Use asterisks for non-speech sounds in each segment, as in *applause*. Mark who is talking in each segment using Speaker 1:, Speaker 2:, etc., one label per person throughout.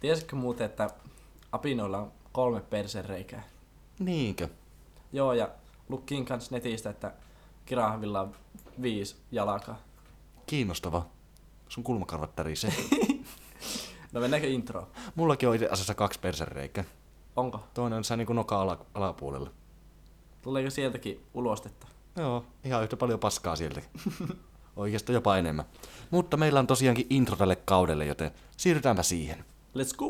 Speaker 1: Tiesitkö muuten, että apinoilla on kolme persereikää?
Speaker 2: Niinkö?
Speaker 1: Joo, ja lukkiin kanssa netistä, että kirahvilla on viisi jalkaa.
Speaker 2: Kiinnostava. Sun kulmakarvat tärisee. *laughs*
Speaker 1: No mennäänkö intro?
Speaker 2: Mullakin on itse asiassa kaksi persereikää.
Speaker 1: Onko?
Speaker 2: Toinen on se niin noka ala, alapuolella.
Speaker 1: Tuleeko sieltäkin ulostetta?
Speaker 2: Joo, ihan yhtä paljon paskaa sieltä. *laughs* Oikeastaan jopa enemmän. Mutta meillä on tosiaankin intro tälle kaudelle, joten siirrytäänpä siihen.
Speaker 1: Let's go!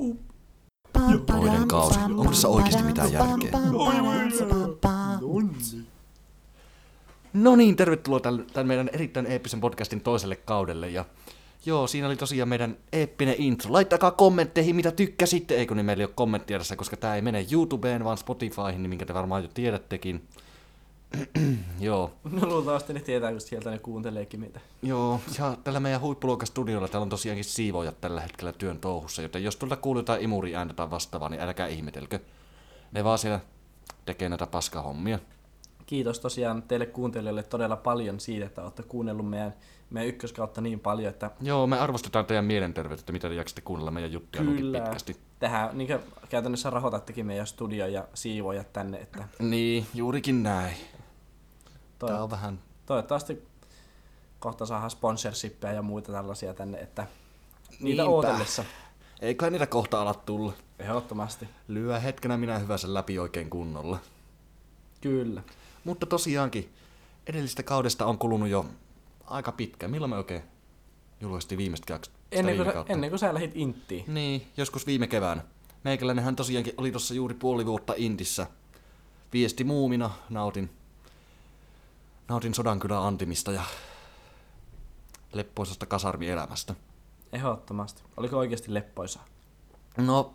Speaker 2: Toinen kausi. Onko tässä oikeasti mitään järkeä? No niin, tervetuloa tämän, tämän meidän erittäin eeppisen podcastin toiselle kaudelle. Ja joo, siinä oli tosiaan meidän eeppinen intro. Laittakaa kommentteihin, mitä tykkäsitte. Eikö niin meillä ei ole kommenttia tässä, koska tämä ei mene YouTubeen, vaan Spotifyhin, niin minkä te varmaan jo tiedättekin. *clears throat* joo,
Speaker 1: No luultavasti ne tietää, kun sieltä ne kuunteleekin meitä.
Speaker 2: Joo, ja tällä meidän huippuluokastudiolla täällä on tosiaankin siivoojat tällä hetkellä työn touhussa, joten jos tuolta kuuluu jotain imuri ääntä tai vastaavaa, niin älkää ihmetelkö. Ne vaan siellä tekee näitä paskahommia.
Speaker 1: Kiitos tosiaan teille kuuntelijoille todella paljon siitä, että olette kuunnellut meidän, meidän ykköskautta niin paljon, että
Speaker 2: Joo, me arvostetaan teidän mielenterveyttä, mitä te jaksatte kuunnella meidän juttuja
Speaker 1: kyllä
Speaker 2: pitkästi.
Speaker 1: tähän niin käytännössä rahoitattekin meidän studio ja siivoojat tänne, että
Speaker 2: Niin, juurikin näin. Tää on vähän...
Speaker 1: toivottavasti kohta saadaan sponsorshippeja ja muita tällaisia tänne, että niitä
Speaker 2: Niinpä.
Speaker 1: ootellessa
Speaker 2: Eiköhän niitä kohta ala tulla.
Speaker 1: ehdottomasti.
Speaker 2: Lyö hetkenä minä hyvänsä läpi oikein kunnolla.
Speaker 1: Kyllä.
Speaker 2: Mutta tosiaankin, edellisestä kaudesta on kulunut jo aika pitkä. Milloin me oikein julkaistiin viimeistä jaksoa?
Speaker 1: Ennen kuin,
Speaker 2: viime
Speaker 1: sä, ennen kuin sä lähit inttiin.
Speaker 2: Niin, joskus viime keväänä. Meikäläinenhän tosiaankin oli tuossa juuri puoli vuotta Intissä. Viesti muumina, nautin, nautin Sodankylän antimista ja leppoisasta kasarmielämästä.
Speaker 1: Ehdottomasti. Oliko oikeasti leppoisaa?
Speaker 2: No,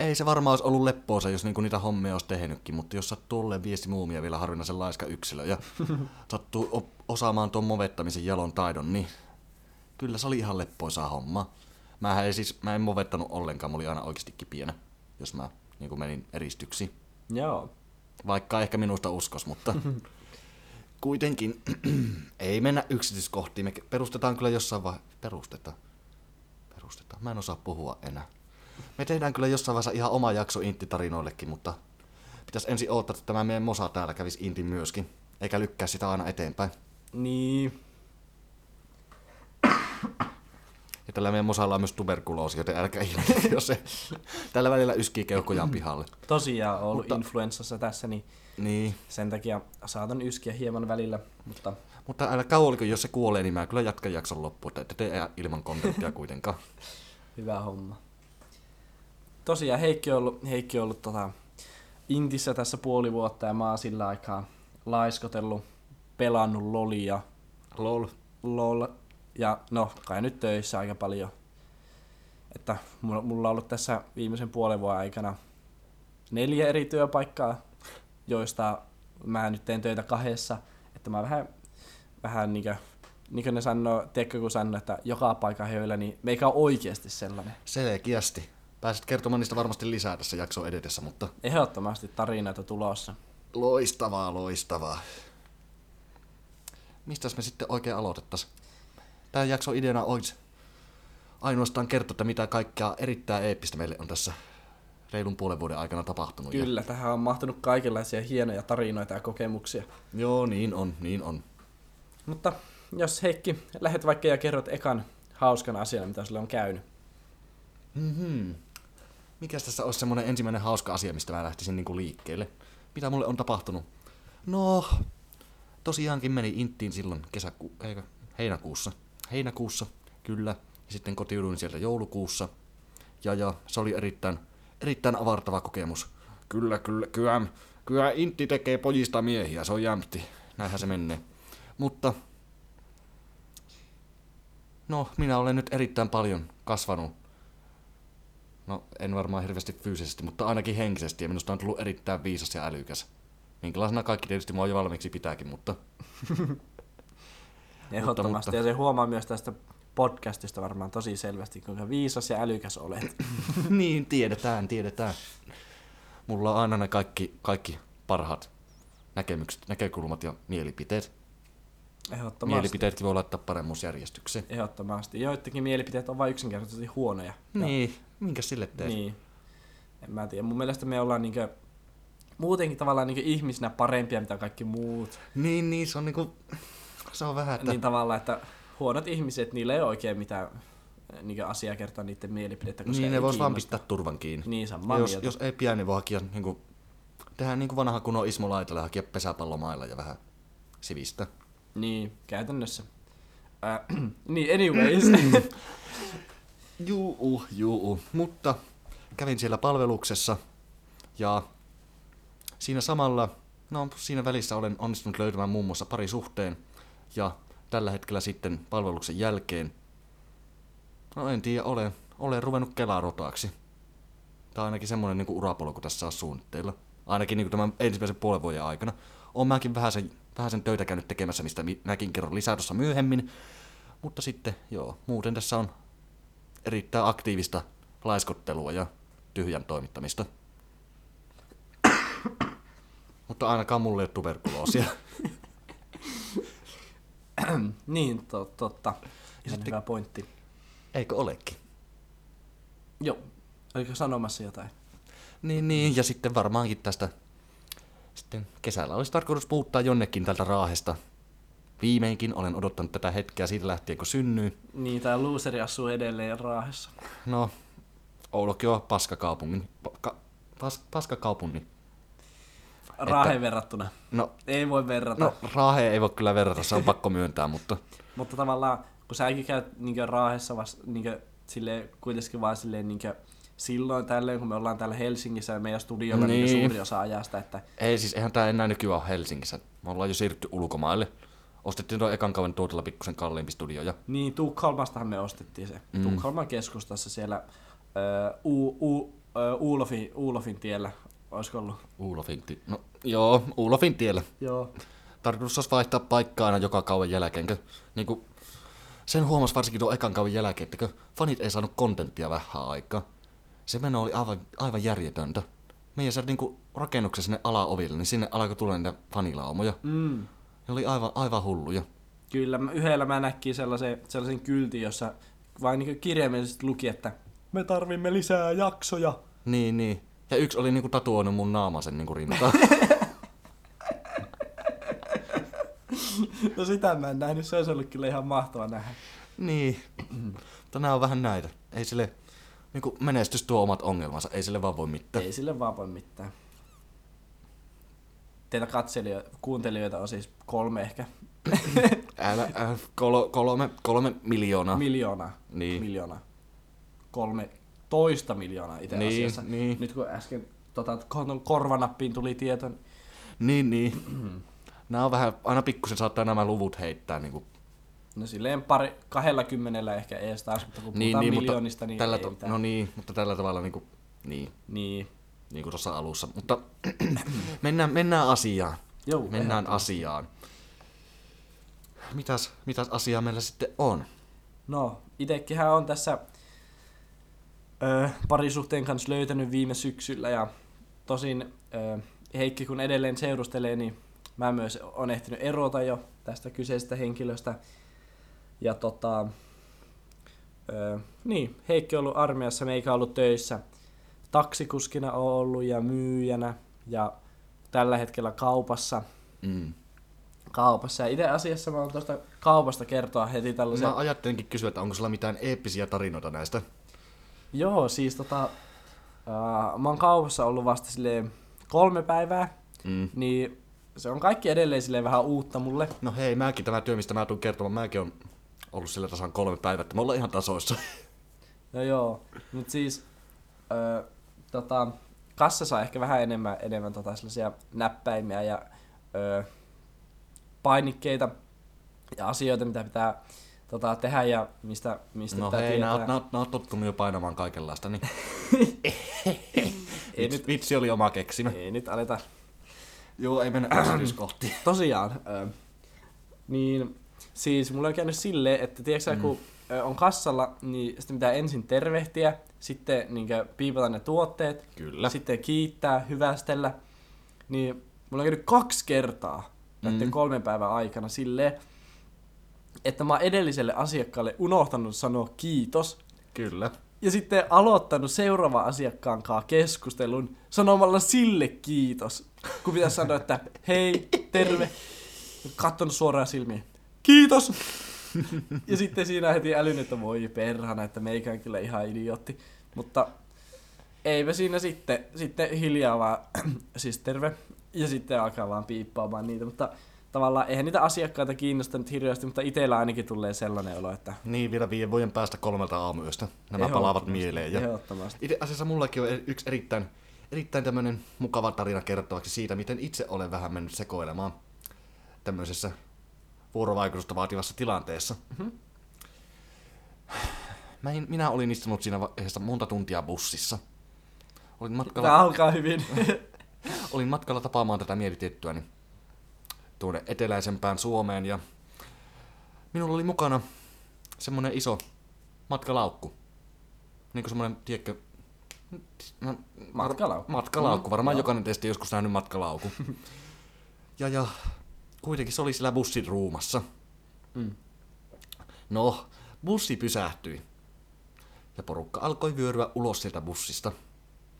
Speaker 2: ei se varmaan olisi ollut leppoosa, jos niinku niitä hommia olisi tehnytkin, mutta jos sattuu olleen viesti muumia vielä harvinaisen laiska yksilö ja *laughs* sattuu op- osaamaan tuon movettamisen jalon taidon, niin kyllä se oli ihan leppoisaa hommaa. Mä ei siis, mä en movettanut ollenkaan, mä olin aina oikeasti kipienä, jos mä niin menin eristyksiin.
Speaker 1: Joo.
Speaker 2: Vaikka ehkä minusta uskos, mutta *laughs* kuitenkin *clears throat* ei mennä yksityiskohtiin. Me perustetaan kyllä jossain vaiheessa. Perustetaan. Perustetaan. Mä en osaa puhua enää. Me tehdään kyllä jossain vaiheessa ihan oma jakso Intti-tarinoillekin, mutta pitäisi ensin odottaa, että tämä meidän mosa täällä kävisi Intin myöskin. Eikä lykkää sitä aina eteenpäin.
Speaker 1: Niin.
Speaker 2: Ja tällä meidän mosalla on myös tuberkuloosi, joten älkää ihmetelkö, jos se tällä välillä yskii keuhkojaan pihalle.
Speaker 1: Tosiaan ollut
Speaker 2: Mutta-
Speaker 1: influenssassa tässä, niin
Speaker 2: Niin,
Speaker 1: sen takia saatan yskiä hieman välillä, mutta
Speaker 2: Mutta älä oliko, jos se kuolee, niin mä kyllä jatkan jakson loppuun, että ette tee ilman kontenttia kuitenkaan. *laughs*
Speaker 1: hyvä homma. Tosiaan Heikki on ollut, Heikki on ollut tota, Intissä tässä puoli vuotta ja mä oon sillä aikaa laiskotellut, pelannut lolia,
Speaker 2: Lol.
Speaker 1: lol, ja no kai nyt töissä aika paljon. Että mulla, mulla on ollut tässä viimeisen puolen vuoden aikana neljä eri työpaikkaa, joista mä nyt teen töitä kahdessa, että mä vähän, vähän niinkö, niin kuin ne sanoo, tiedätkö kun sanoo, että joka paikka höylä, niin meikä on oikeasti sellainen.
Speaker 2: Selkeästi. Pääset kertomaan niistä varmasti lisää tässä jakson edetessä, mutta
Speaker 1: Ehdottomasti tarinoita tulossa.
Speaker 2: loistavaa, loistavaa. Mistäs me sitten oikein aloitettaisiin? Tämän jakson ideana olisi ainoastaan kertoa, että mitä kaikkea erittäin eeppistä meille on tässä reilun puolen vuoden aikana tapahtunut. Ja-
Speaker 1: Kyllä, tähän on mahtunut kaikenlaisia hienoja tarinoita ja kokemuksia.
Speaker 2: Joo, niin on, niin on.
Speaker 1: Mutta jos Heikki, lähet vaikka ja kerrot ekan hauskan asian, mitä sulle on käynyt.
Speaker 2: Mm-hmm. Mikäs tässä olisi semmoinen ensimmäinen hauska asia, mistä mä lähtisin niinku liikkeelle? Mitä mulle on tapahtunut? No, tosiaankin meni Inttiin silloin kesäku... Eikö? Heinäkuussa. Heinäkuussa, kyllä. Ja sitten kotiuduin sieltä joulukuussa. Ja, ja se oli erittäin, erittäin avartava kokemus. Kyllä, kyllä, kyllä. Kyllä Intti tekee pojista miehiä, se on jämpti. Näinhän se menee. Mutta No, minä olen nyt erittäin paljon kasvanut. No, en varmaan hirveästi fyysisesti, mutta ainakin henkisesti, ja minusta on tullut erittäin viisas ja älykäs. Minkälaisena kaikki tietysti mua jo valmiiksi pitääkin, mutta *laughs*
Speaker 1: Ehdottomasti.
Speaker 2: mutta-
Speaker 1: Ja se huomaa myös tästä podcastista varmaan tosi selvästi, kuinka viisas ja älykäs olet. *laughs*
Speaker 2: niin, tiedetään, tiedetään. Mulla on aina ne kaikki, kaikki parhaat näkemykset, näkökulmat ja mielipiteet.
Speaker 1: Ehdottomasti.
Speaker 2: Mielipiteetkin voi laittaa paremmuusjärjestykseen.
Speaker 1: Ehdottomasti. Joidenkin mielipiteet on vain yksinkertaisesti huonoja. Ja
Speaker 2: Niin, Minkä sille teet?
Speaker 1: Niin. En mä tiedä. Mun mielestä me ollaan niinkö, muutenkin tavallaan niinkö ihmisinä parempia mitä kaikki muut.
Speaker 2: Niin, niin, se on niinku... Se on vähän, että...
Speaker 1: Niin tavallaan, että huonot ihmiset, niillä ei ole oikein mitään niinkö asiaa kertoa niiden mielipidettä, koska
Speaker 2: niin, ne
Speaker 1: ei
Speaker 2: vois vaan pistää turvan kiinni.
Speaker 1: Niin, sama
Speaker 2: jos,
Speaker 1: mieltä.
Speaker 2: jos ei pian, niin voi hakea niinku... Tehdä niinku vanha kunnon Ismo Laitala, hakea pesäpallomailla ja vähän sivistä.
Speaker 1: Niin, käytännössä. Äh, *clears throat* niin, anyways. *clears throat*
Speaker 2: Juu, juu. Mutta kävin siellä palveluksessa ja siinä samalla, no siinä välissä olen onnistunut löytämään muun muassa pari suhteen ja tällä hetkellä sitten palveluksen jälkeen, no en tiedä, olen, olen ruvennut kelarotaaksi. Tämä on ainakin semmoinen niin urapolku tässä on suunnitteilla. Ainakin niin tämän ensimmäisen puolen vuoden aikana. Olen mäkin vähän sen, vähän sen töitä käynyt tekemässä, mistä mi- mäkin kerron lisää tuossa myöhemmin. Mutta sitten, joo, muuten tässä on erittäin aktiivista laiskottelua ja tyhjän toimittamista. *coughs* Mutta ainakaan mulle ei ole tuberkuloosia. *clears throat*
Speaker 1: niin, to, totta. Ihan
Speaker 2: sitten-
Speaker 1: hyvä pointti.
Speaker 2: Eikö olekin?
Speaker 1: Joo. Oliko sanomassa jotain?
Speaker 2: Niin, niin, ja sitten varmaankin tästä sitten kesällä olisi tarkoitus muuttaa jonnekin tältä Raahesta. Viimeinkin olen odottanut tätä hetkeä siitä lähtien, kun synnyin.
Speaker 1: Niin, tää looseri asuu edelleen Raahessa.
Speaker 2: No, Oulokin on paskakaupungin. Ka, pas, paskakaupungin.
Speaker 1: Raaheen verrattuna.
Speaker 2: No,
Speaker 1: Ei voi verrata.
Speaker 2: no, Raahe ei voi kyllä verrata, se on pakko myöntää, mutta... *laughs*
Speaker 1: Mutta tavallaan, kun säkin käyt niinkö Raahessa vasta, niinkö, silleen, kuitenkin vaan silleen niinkö, silloin tällöin, kun me ollaan täällä Helsingissä ja meidän studiolla niin.
Speaker 2: Niin.
Speaker 1: niin suuri osa ajasta, että
Speaker 2: Ei siis, eihän tää enää nykyään ole Helsingissä. Me ollaan jo siirrytty ulkomaille. Ostettiin tuo ekan kauden tuotella pikkusen kalliimpi studio ja...
Speaker 1: niin Tukholmastahan me ostettiin se.
Speaker 2: Mm.
Speaker 1: Tukholman keskustassa siellä ö, U, U, ö, Uulofin tiellä, olisiko ollut?
Speaker 2: Uulofin ti- No joo, Uulofin tiellä.
Speaker 1: Joo.
Speaker 2: Tarkoitus olisi vaihtaa paikkaa aina joka kauan jälkeen. Niin kuin, sen huomasi varsinkin tuon ekan kauan jälkeen, että fanit ei saanut kontenttia vähän aikaa. Se meno oli aivan, aivan järjetöntä. Meidän se niin rakennuksessa sinne alaoville, niin sinne alkoi tulla niitä fanilaumoja.
Speaker 1: Mm.
Speaker 2: Ne oli aivan, aivan hulluja.
Speaker 1: Kyllä, yhdellä mä näkin sellaisen, sellaisen kyltin, jossa vain niin kirjaimellisesti luki, että me tarvimme lisää jaksoja.
Speaker 2: Niin, niin. Ja yksi oli niinku tatuoinut mun naaman sen niinku rintaan. *laughs*
Speaker 1: No sitä mä en nähnyt, se olisi ollut kyllä ihan mahtava nähdä.
Speaker 2: niin. Mutta nää on vähän näitä. Ei sille, niinku menestys tuo omat ongelmansa, ei sille vaan voi mitään.
Speaker 1: Ei sille vaan voi mitään. Teitä katselijoita, kuuntelijoita on siis kolme ehkä. *laughs*
Speaker 2: Älä, älä kolo, kolme, kolme miljoonaa.
Speaker 1: Miljoonaa.
Speaker 2: Niin.
Speaker 1: Miljoonaa. Kolme toista miljoonaa itse
Speaker 2: Niin,
Speaker 1: asiassa.
Speaker 2: niin.
Speaker 1: Nyt kun äsken tota, korvanappiin tuli tieto, niin
Speaker 2: Niin, niin. *clears throat* Nämä on vähän, aina pikkusen saattaa nämä luvut heittää. Niin, kuin,
Speaker 1: no silleen pari, kahdella kymmenellä ehkä ees taas, mutta kun puhutaan niin, miljoonista, niin
Speaker 2: tällä
Speaker 1: ei
Speaker 2: to,
Speaker 1: mitään.
Speaker 2: No niin, mutta tällä tavalla niin kuin, niin,
Speaker 1: Niin.
Speaker 2: niin kuin tuossa alussa. Mutta *clears throat* mennään, mennään asiaan.
Speaker 1: Joo,
Speaker 2: Mennään asiaan. Mitäs, mitäs asiaa meillä sitten on?
Speaker 1: No, itekinhän on tässä ö, parisuhteen kanssa löytänyt viime syksyllä ja tosin ö, Heikki kun edelleen seurustelee, niin mä myös on ehtinyt erota jo tästä kyseisestä henkilöstä. Ja tota, ö, niin, Heikki on ollut armeijassa, meikä ollut töissä. Taksikuskina on ollut ja myyjänä ja tällä hetkellä kaupassa.
Speaker 2: Mm.
Speaker 1: kaupassa. Ja itse asiassa mä oon tuosta kaupasta kertoa heti tällaisen...
Speaker 2: Mä ajattelinkin kysyä, että onko sulla mitään eeppisiä tarinoita näistä?
Speaker 1: Joo, siis tota, uh, mä oon kaupassa ollut vasta silleen kolme päivää,
Speaker 2: Mm.
Speaker 1: niin se on kaikki edelleen silleen vähän uutta mulle.
Speaker 2: No hei, mäkin tämä työ, mistä mä tuun kertomaan, mäkin on ollut sillä tasan kolme päivää, että me ollaan ihan tasoissa. *laughs*
Speaker 1: No joo, mutta siis uh, tota, kassassa ehkä vähän enemmän, enemmän tota sellaisia näppäimiä ja uh, painikkeita ja asioita, mitä pitää tota, tehdä ja mistä, mistä
Speaker 2: No hei,
Speaker 1: tietää.
Speaker 2: oot- nää, nää oot tottunut jo painamaan kaikenlaista, niin *laughs*
Speaker 1: Ei nyt,
Speaker 2: vitsi oli oma keksimä.
Speaker 1: ei nyt aleta
Speaker 2: Joo, ei mennä *clears throat* yksityiskohtiin.
Speaker 1: Tosiaan, ö, niin siis mulla on käynyt silleen, että tiedätkö, mm. kun on kassalla, niin sitten pitää ensin tervehtiä, sitten niin piipata ne tuotteet,
Speaker 2: Kyllä.
Speaker 1: sitten kiittää, hyvästellä. Niin mulla on käynyt kaksi kertaa näiden
Speaker 2: Mm.
Speaker 1: kolmen päivän aikana silleen, että mä oon edelliselle asiakkaalle unohtanut sanoa kiitos.
Speaker 2: Kyllä.
Speaker 1: ja sitten aloittanut seuraavan asiakkaan kanssa keskustelun sanomalla sille kiitos. Kun pitäisi sanoa, että hei, terve. Kattonut suoraan silmiin. Kiitos! ja sitten siinä heti älyn, että voi perhana, että meikään kyllä ihan idiootti. Mutta eipä siinä sitten, sitten hiljaa vaan, *clears throat* siis terve. Ja sitten alkaa vaan piippaamaan niitä, mutta tavallaan eihän niitä asiakkaita kiinnostanut hirveästi, mutta itsellä ainakin tulee sellainen olo, että
Speaker 2: Niin, vielä viiden vuoden päästä kolmelta aamuyöstä. Nämä palaavat mieleen. Ja
Speaker 1: Ehdottomasti.
Speaker 2: itse asiassa mullakin on yksi erittäin, erittäin tämmöinen mukava tarina kertovaksi siitä, miten itse olen vähän mennyt sekoilemaan tämmöisessä vuorovaikutusta vaativassa tilanteessa.
Speaker 1: Mhm.
Speaker 2: Mä en, minä olin istunut siinä vaiheessa monta tuntia bussissa. Olin
Speaker 1: Tämä
Speaker 2: matkalla,
Speaker 1: alkaa hyvin. *laughs*
Speaker 2: olin matkalla tapaamaan tätä mielitiettyäni tuonne eteläisempään Suomeen ja minulla oli mukana semmonen iso matkalaukku. Niin kuin semmonen, tiedätkö, no,
Speaker 1: Matkalaukku.
Speaker 2: Matkalaukku, varmaan
Speaker 1: Mm, joo.
Speaker 2: jokainen teistä joskus nähnyt matkalaukun. *laughs* ja, ja kuitenkin se oli sillä bussin ruumassa.
Speaker 1: Mm.
Speaker 2: No, bussi pysähtyi. Ja porukka alkoi vyöryä ulos sieltä bussista.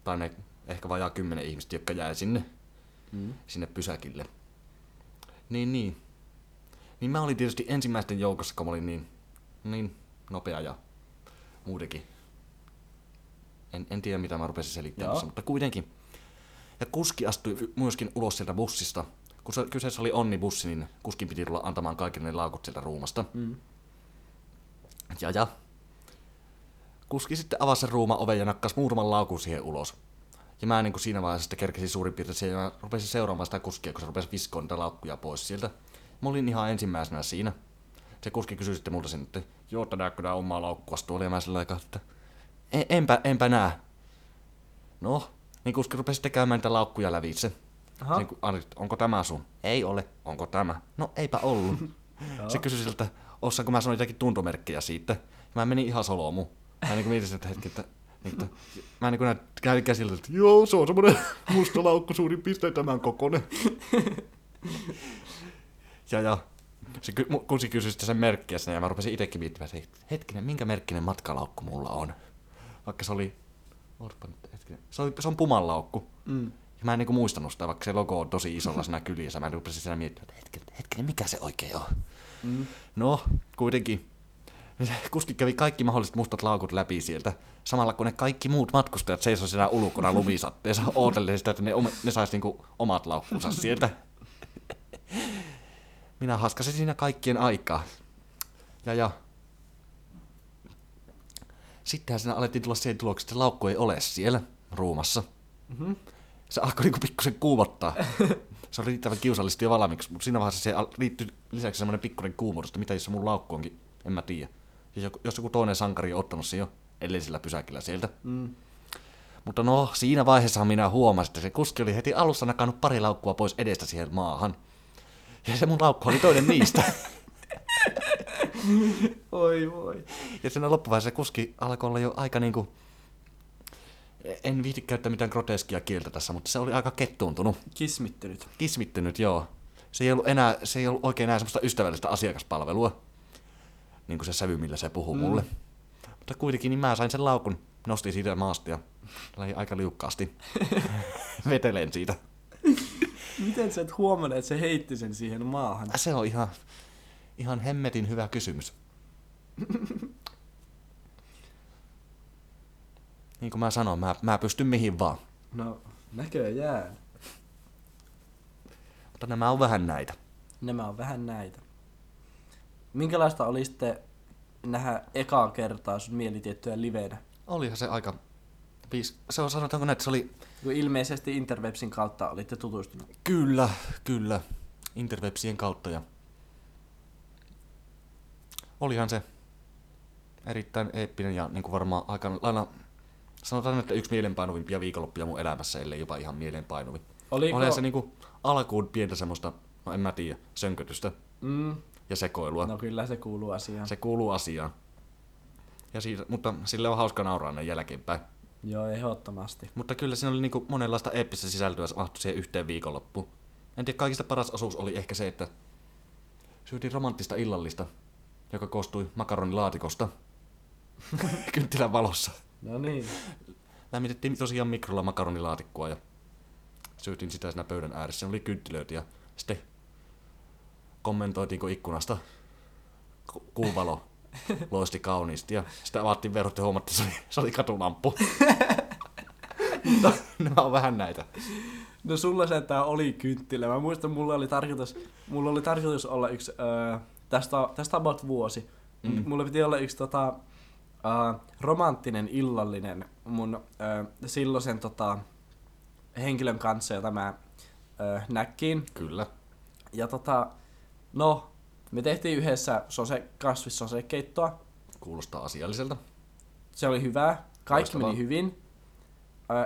Speaker 2: Tai ne ehkä vajaa kymmenen ihmistä, jotka jäi sinne,
Speaker 1: Mm.
Speaker 2: sinne pysäkille. Niin, niin. Niin mä olin tietysti ensimmäisten joukossa, kun mä olin niin, niin nopea ja muutenkin. En, en tiedä, mitä mä rupesin selittämään,
Speaker 1: Joo.
Speaker 2: mutta kuitenkin. Ja kuski astui myöskin ulos sieltä bussista. Kun se, kyseessä oli onnibussi, niin kuskin piti tulla antamaan kaikille ne laukut sieltä ruumasta.
Speaker 1: Mm.
Speaker 2: Ja ja. Kuski sitten avasi sen ruuman oven ja nakkas muutaman laukun siihen ulos. Ja mä niin kuin siinä vaiheessa sitten kerkesin suurin piirtein siihen ja rupesin seuraamaan sitä kuskia, kun se rupesi viskoon niitä laukkuja pois sieltä. Mä olin ihan ensimmäisenä siinä. Se kuski kysyi sitten multa sinne, että joo, näetkö nää omaa laukkuas tuolla, ja mä sillä aikaa, että "En- enpä, enpä näe. No, niin kuski rupesi sitten käymään niitä laukkuja lävitse.
Speaker 1: Aha.
Speaker 2: Niin onko tämä sun? Ei ole. Onko tämä? No, eipä ollut. *laughs* Se kysyi siltä, osaanko mä sanoa jotakin tuntomerkkejä siitä. Mä menin ihan solomu. Mä niin mietin että hetki, että, niin, että mä niin näin käsillä, että joo, se on semmonen *laughs* musta laukku suurin piirtein tämän kokonen. *laughs* ja ja se mu- kusi kysyi sen merkkiä sinne, ja mä rupesin itsekin miettimään, että hetkinen, minkä merkkinen matkalaukku mulla on. Vaikka se oli, hetkinen, se, oli, se on pumanlaukku.
Speaker 1: Mm.
Speaker 2: Ja mä en niinku muistanut sitä, vaikka se logo on tosi isolla siinä kyljessä. Mä rupesin siinä miettimään, että hetkinen, hetkinen, mikä se oikein on.
Speaker 1: Mm.
Speaker 2: No, kuitenkin. *laughs* Kuski kävi kaikki mahdolliset mustat laukut läpi sieltä. Samalla kun ne kaikki muut matkustajat seisoi siellä ulkona lumisatteessa *laughs* ootellen sitä, että ne, ne sais niinku omat laukkunsa sieltä. Minä haskasin siinä kaikkien aikaa. Ja ja. Sittenhän siinä alettiin tulla siihen tulokseen, että laukku ei ole siellä ruumassa.
Speaker 1: Mm-hmm.
Speaker 2: Se alkoi niinku pikkusen kuumottaa. Se oli riittävän kiusallista jo valmiiksi, mutta siinä vaiheessa se liittyi lisäksi semmoinen pikkuinen kuumuus, että mitä jos mun laukku onkin, en mä tiedä. Ja joku- jos joku toinen sankari on ottanut sen jo edellisellä pysäkillä sieltä.
Speaker 1: Mm.
Speaker 2: Mutta no, siinä vaiheessa minä huomasin, että se kuski oli heti alussa nakannut pari laukkua pois edestä siihen maahan. Ja se mun laukku oli toinen niistä. *laughs*
Speaker 1: Oi voi.
Speaker 2: Ja siinä loppuvaiheessa kuski alkoi olla jo aika niinku... En viiti käyttää mitään groteskia kieltä tässä, mutta se oli aika kettuuntunut.
Speaker 1: Kismittynyt.
Speaker 2: Kismittynyt, joo. Se ei ollut enää, se ei ollut oikein enää semmoista ystävällistä asiakaspalvelua, niin kuin se sävy, millä se puhuu
Speaker 1: Mm.
Speaker 2: mulle. Mutta kuitenkin niin mä sain sen laukun, nostin siitä maasta ja aika liukkaasti *laughs* vetelen siitä.
Speaker 1: Miten sä et huomannut, että se heitti sen siihen maahan?
Speaker 2: Se on ihan, ihan hemmetin hyvä kysymys. *laughs* niin kuin mä sanoin, mä, mä pystyn mihin vaan.
Speaker 1: No, näköjään.
Speaker 2: Mutta nämä on vähän näitä.
Speaker 1: Nämä on vähän näitä. Minkälaista oli sitten nähdä ekaa kertaa sun mielitiettyä livenä?
Speaker 2: Olihan se aika... Viis... Se on sanotaanko näin, että se oli
Speaker 1: Kun ilmeisesti Interwebsin kautta olitte tutustunut.
Speaker 2: Kyllä, kyllä. Interwebsien kautta ja olihan se erittäin eeppinen ja niin kuin varmaan aika lailla, sanotaan, että yksi mielenpainuvimpia viikonloppuja mun elämässä, ellei jopa ihan mielenpainuvin.
Speaker 1: Oliko...
Speaker 2: Olihan se niin kuin alkuun pientä semmoista, no en mä tiedä, sönkötystä
Speaker 1: Mm,
Speaker 2: ja sekoilua.
Speaker 1: no kyllä se kuuluu asiaan.
Speaker 2: Se kuuluu asiaan. Ja siitä, mutta sille on hauska nauraa näin jälkeenpäin.
Speaker 1: Joo, ehdottomasti.
Speaker 2: Mutta kyllä siinä oli niinku monenlaista eeppistä sisältöä mahtui siihen yhteen viikonloppuun. En tiedä, kaikista paras osuus oli ehkä se, että syötiin romanttista illallista, joka koostui makaronilaatikosta *laughs* kynttilän valossa.
Speaker 1: No niin.
Speaker 2: Lämmitettiin tosiaan mikrolla makaronilaatikkoa ja syötiin sitä siinä pöydän ääressä. Ne oli kynttilöitä ja sitten kommentoitiinko ikkunasta ku- kuuvalo loisti kauniisti ja sitten avattiin verhot ja huomattiin, että se oli, se oli katulamppu. Mutta *laughs* nämä on vähän näitä.
Speaker 1: No sulla se, että oli kynttilä. Mä muistan, mulla oli tarkoitus, mulla oli tarkoitus olla yksi, öö, tästä, tästä about vuosi.
Speaker 2: Mm.
Speaker 1: Mulla piti olla yksi tota, öö, romanttinen illallinen mun öö, silloisen tota, henkilön kanssa, jota mä öö, näkkiin.
Speaker 2: Kyllä.
Speaker 1: Ja tota, no, me tehtiin yhdessä sose, kasvissosekeittoa.
Speaker 2: Kuulostaa asialliselta.
Speaker 1: Se oli hyvää. Kaikki
Speaker 2: Loistavaa.
Speaker 1: meni hyvin.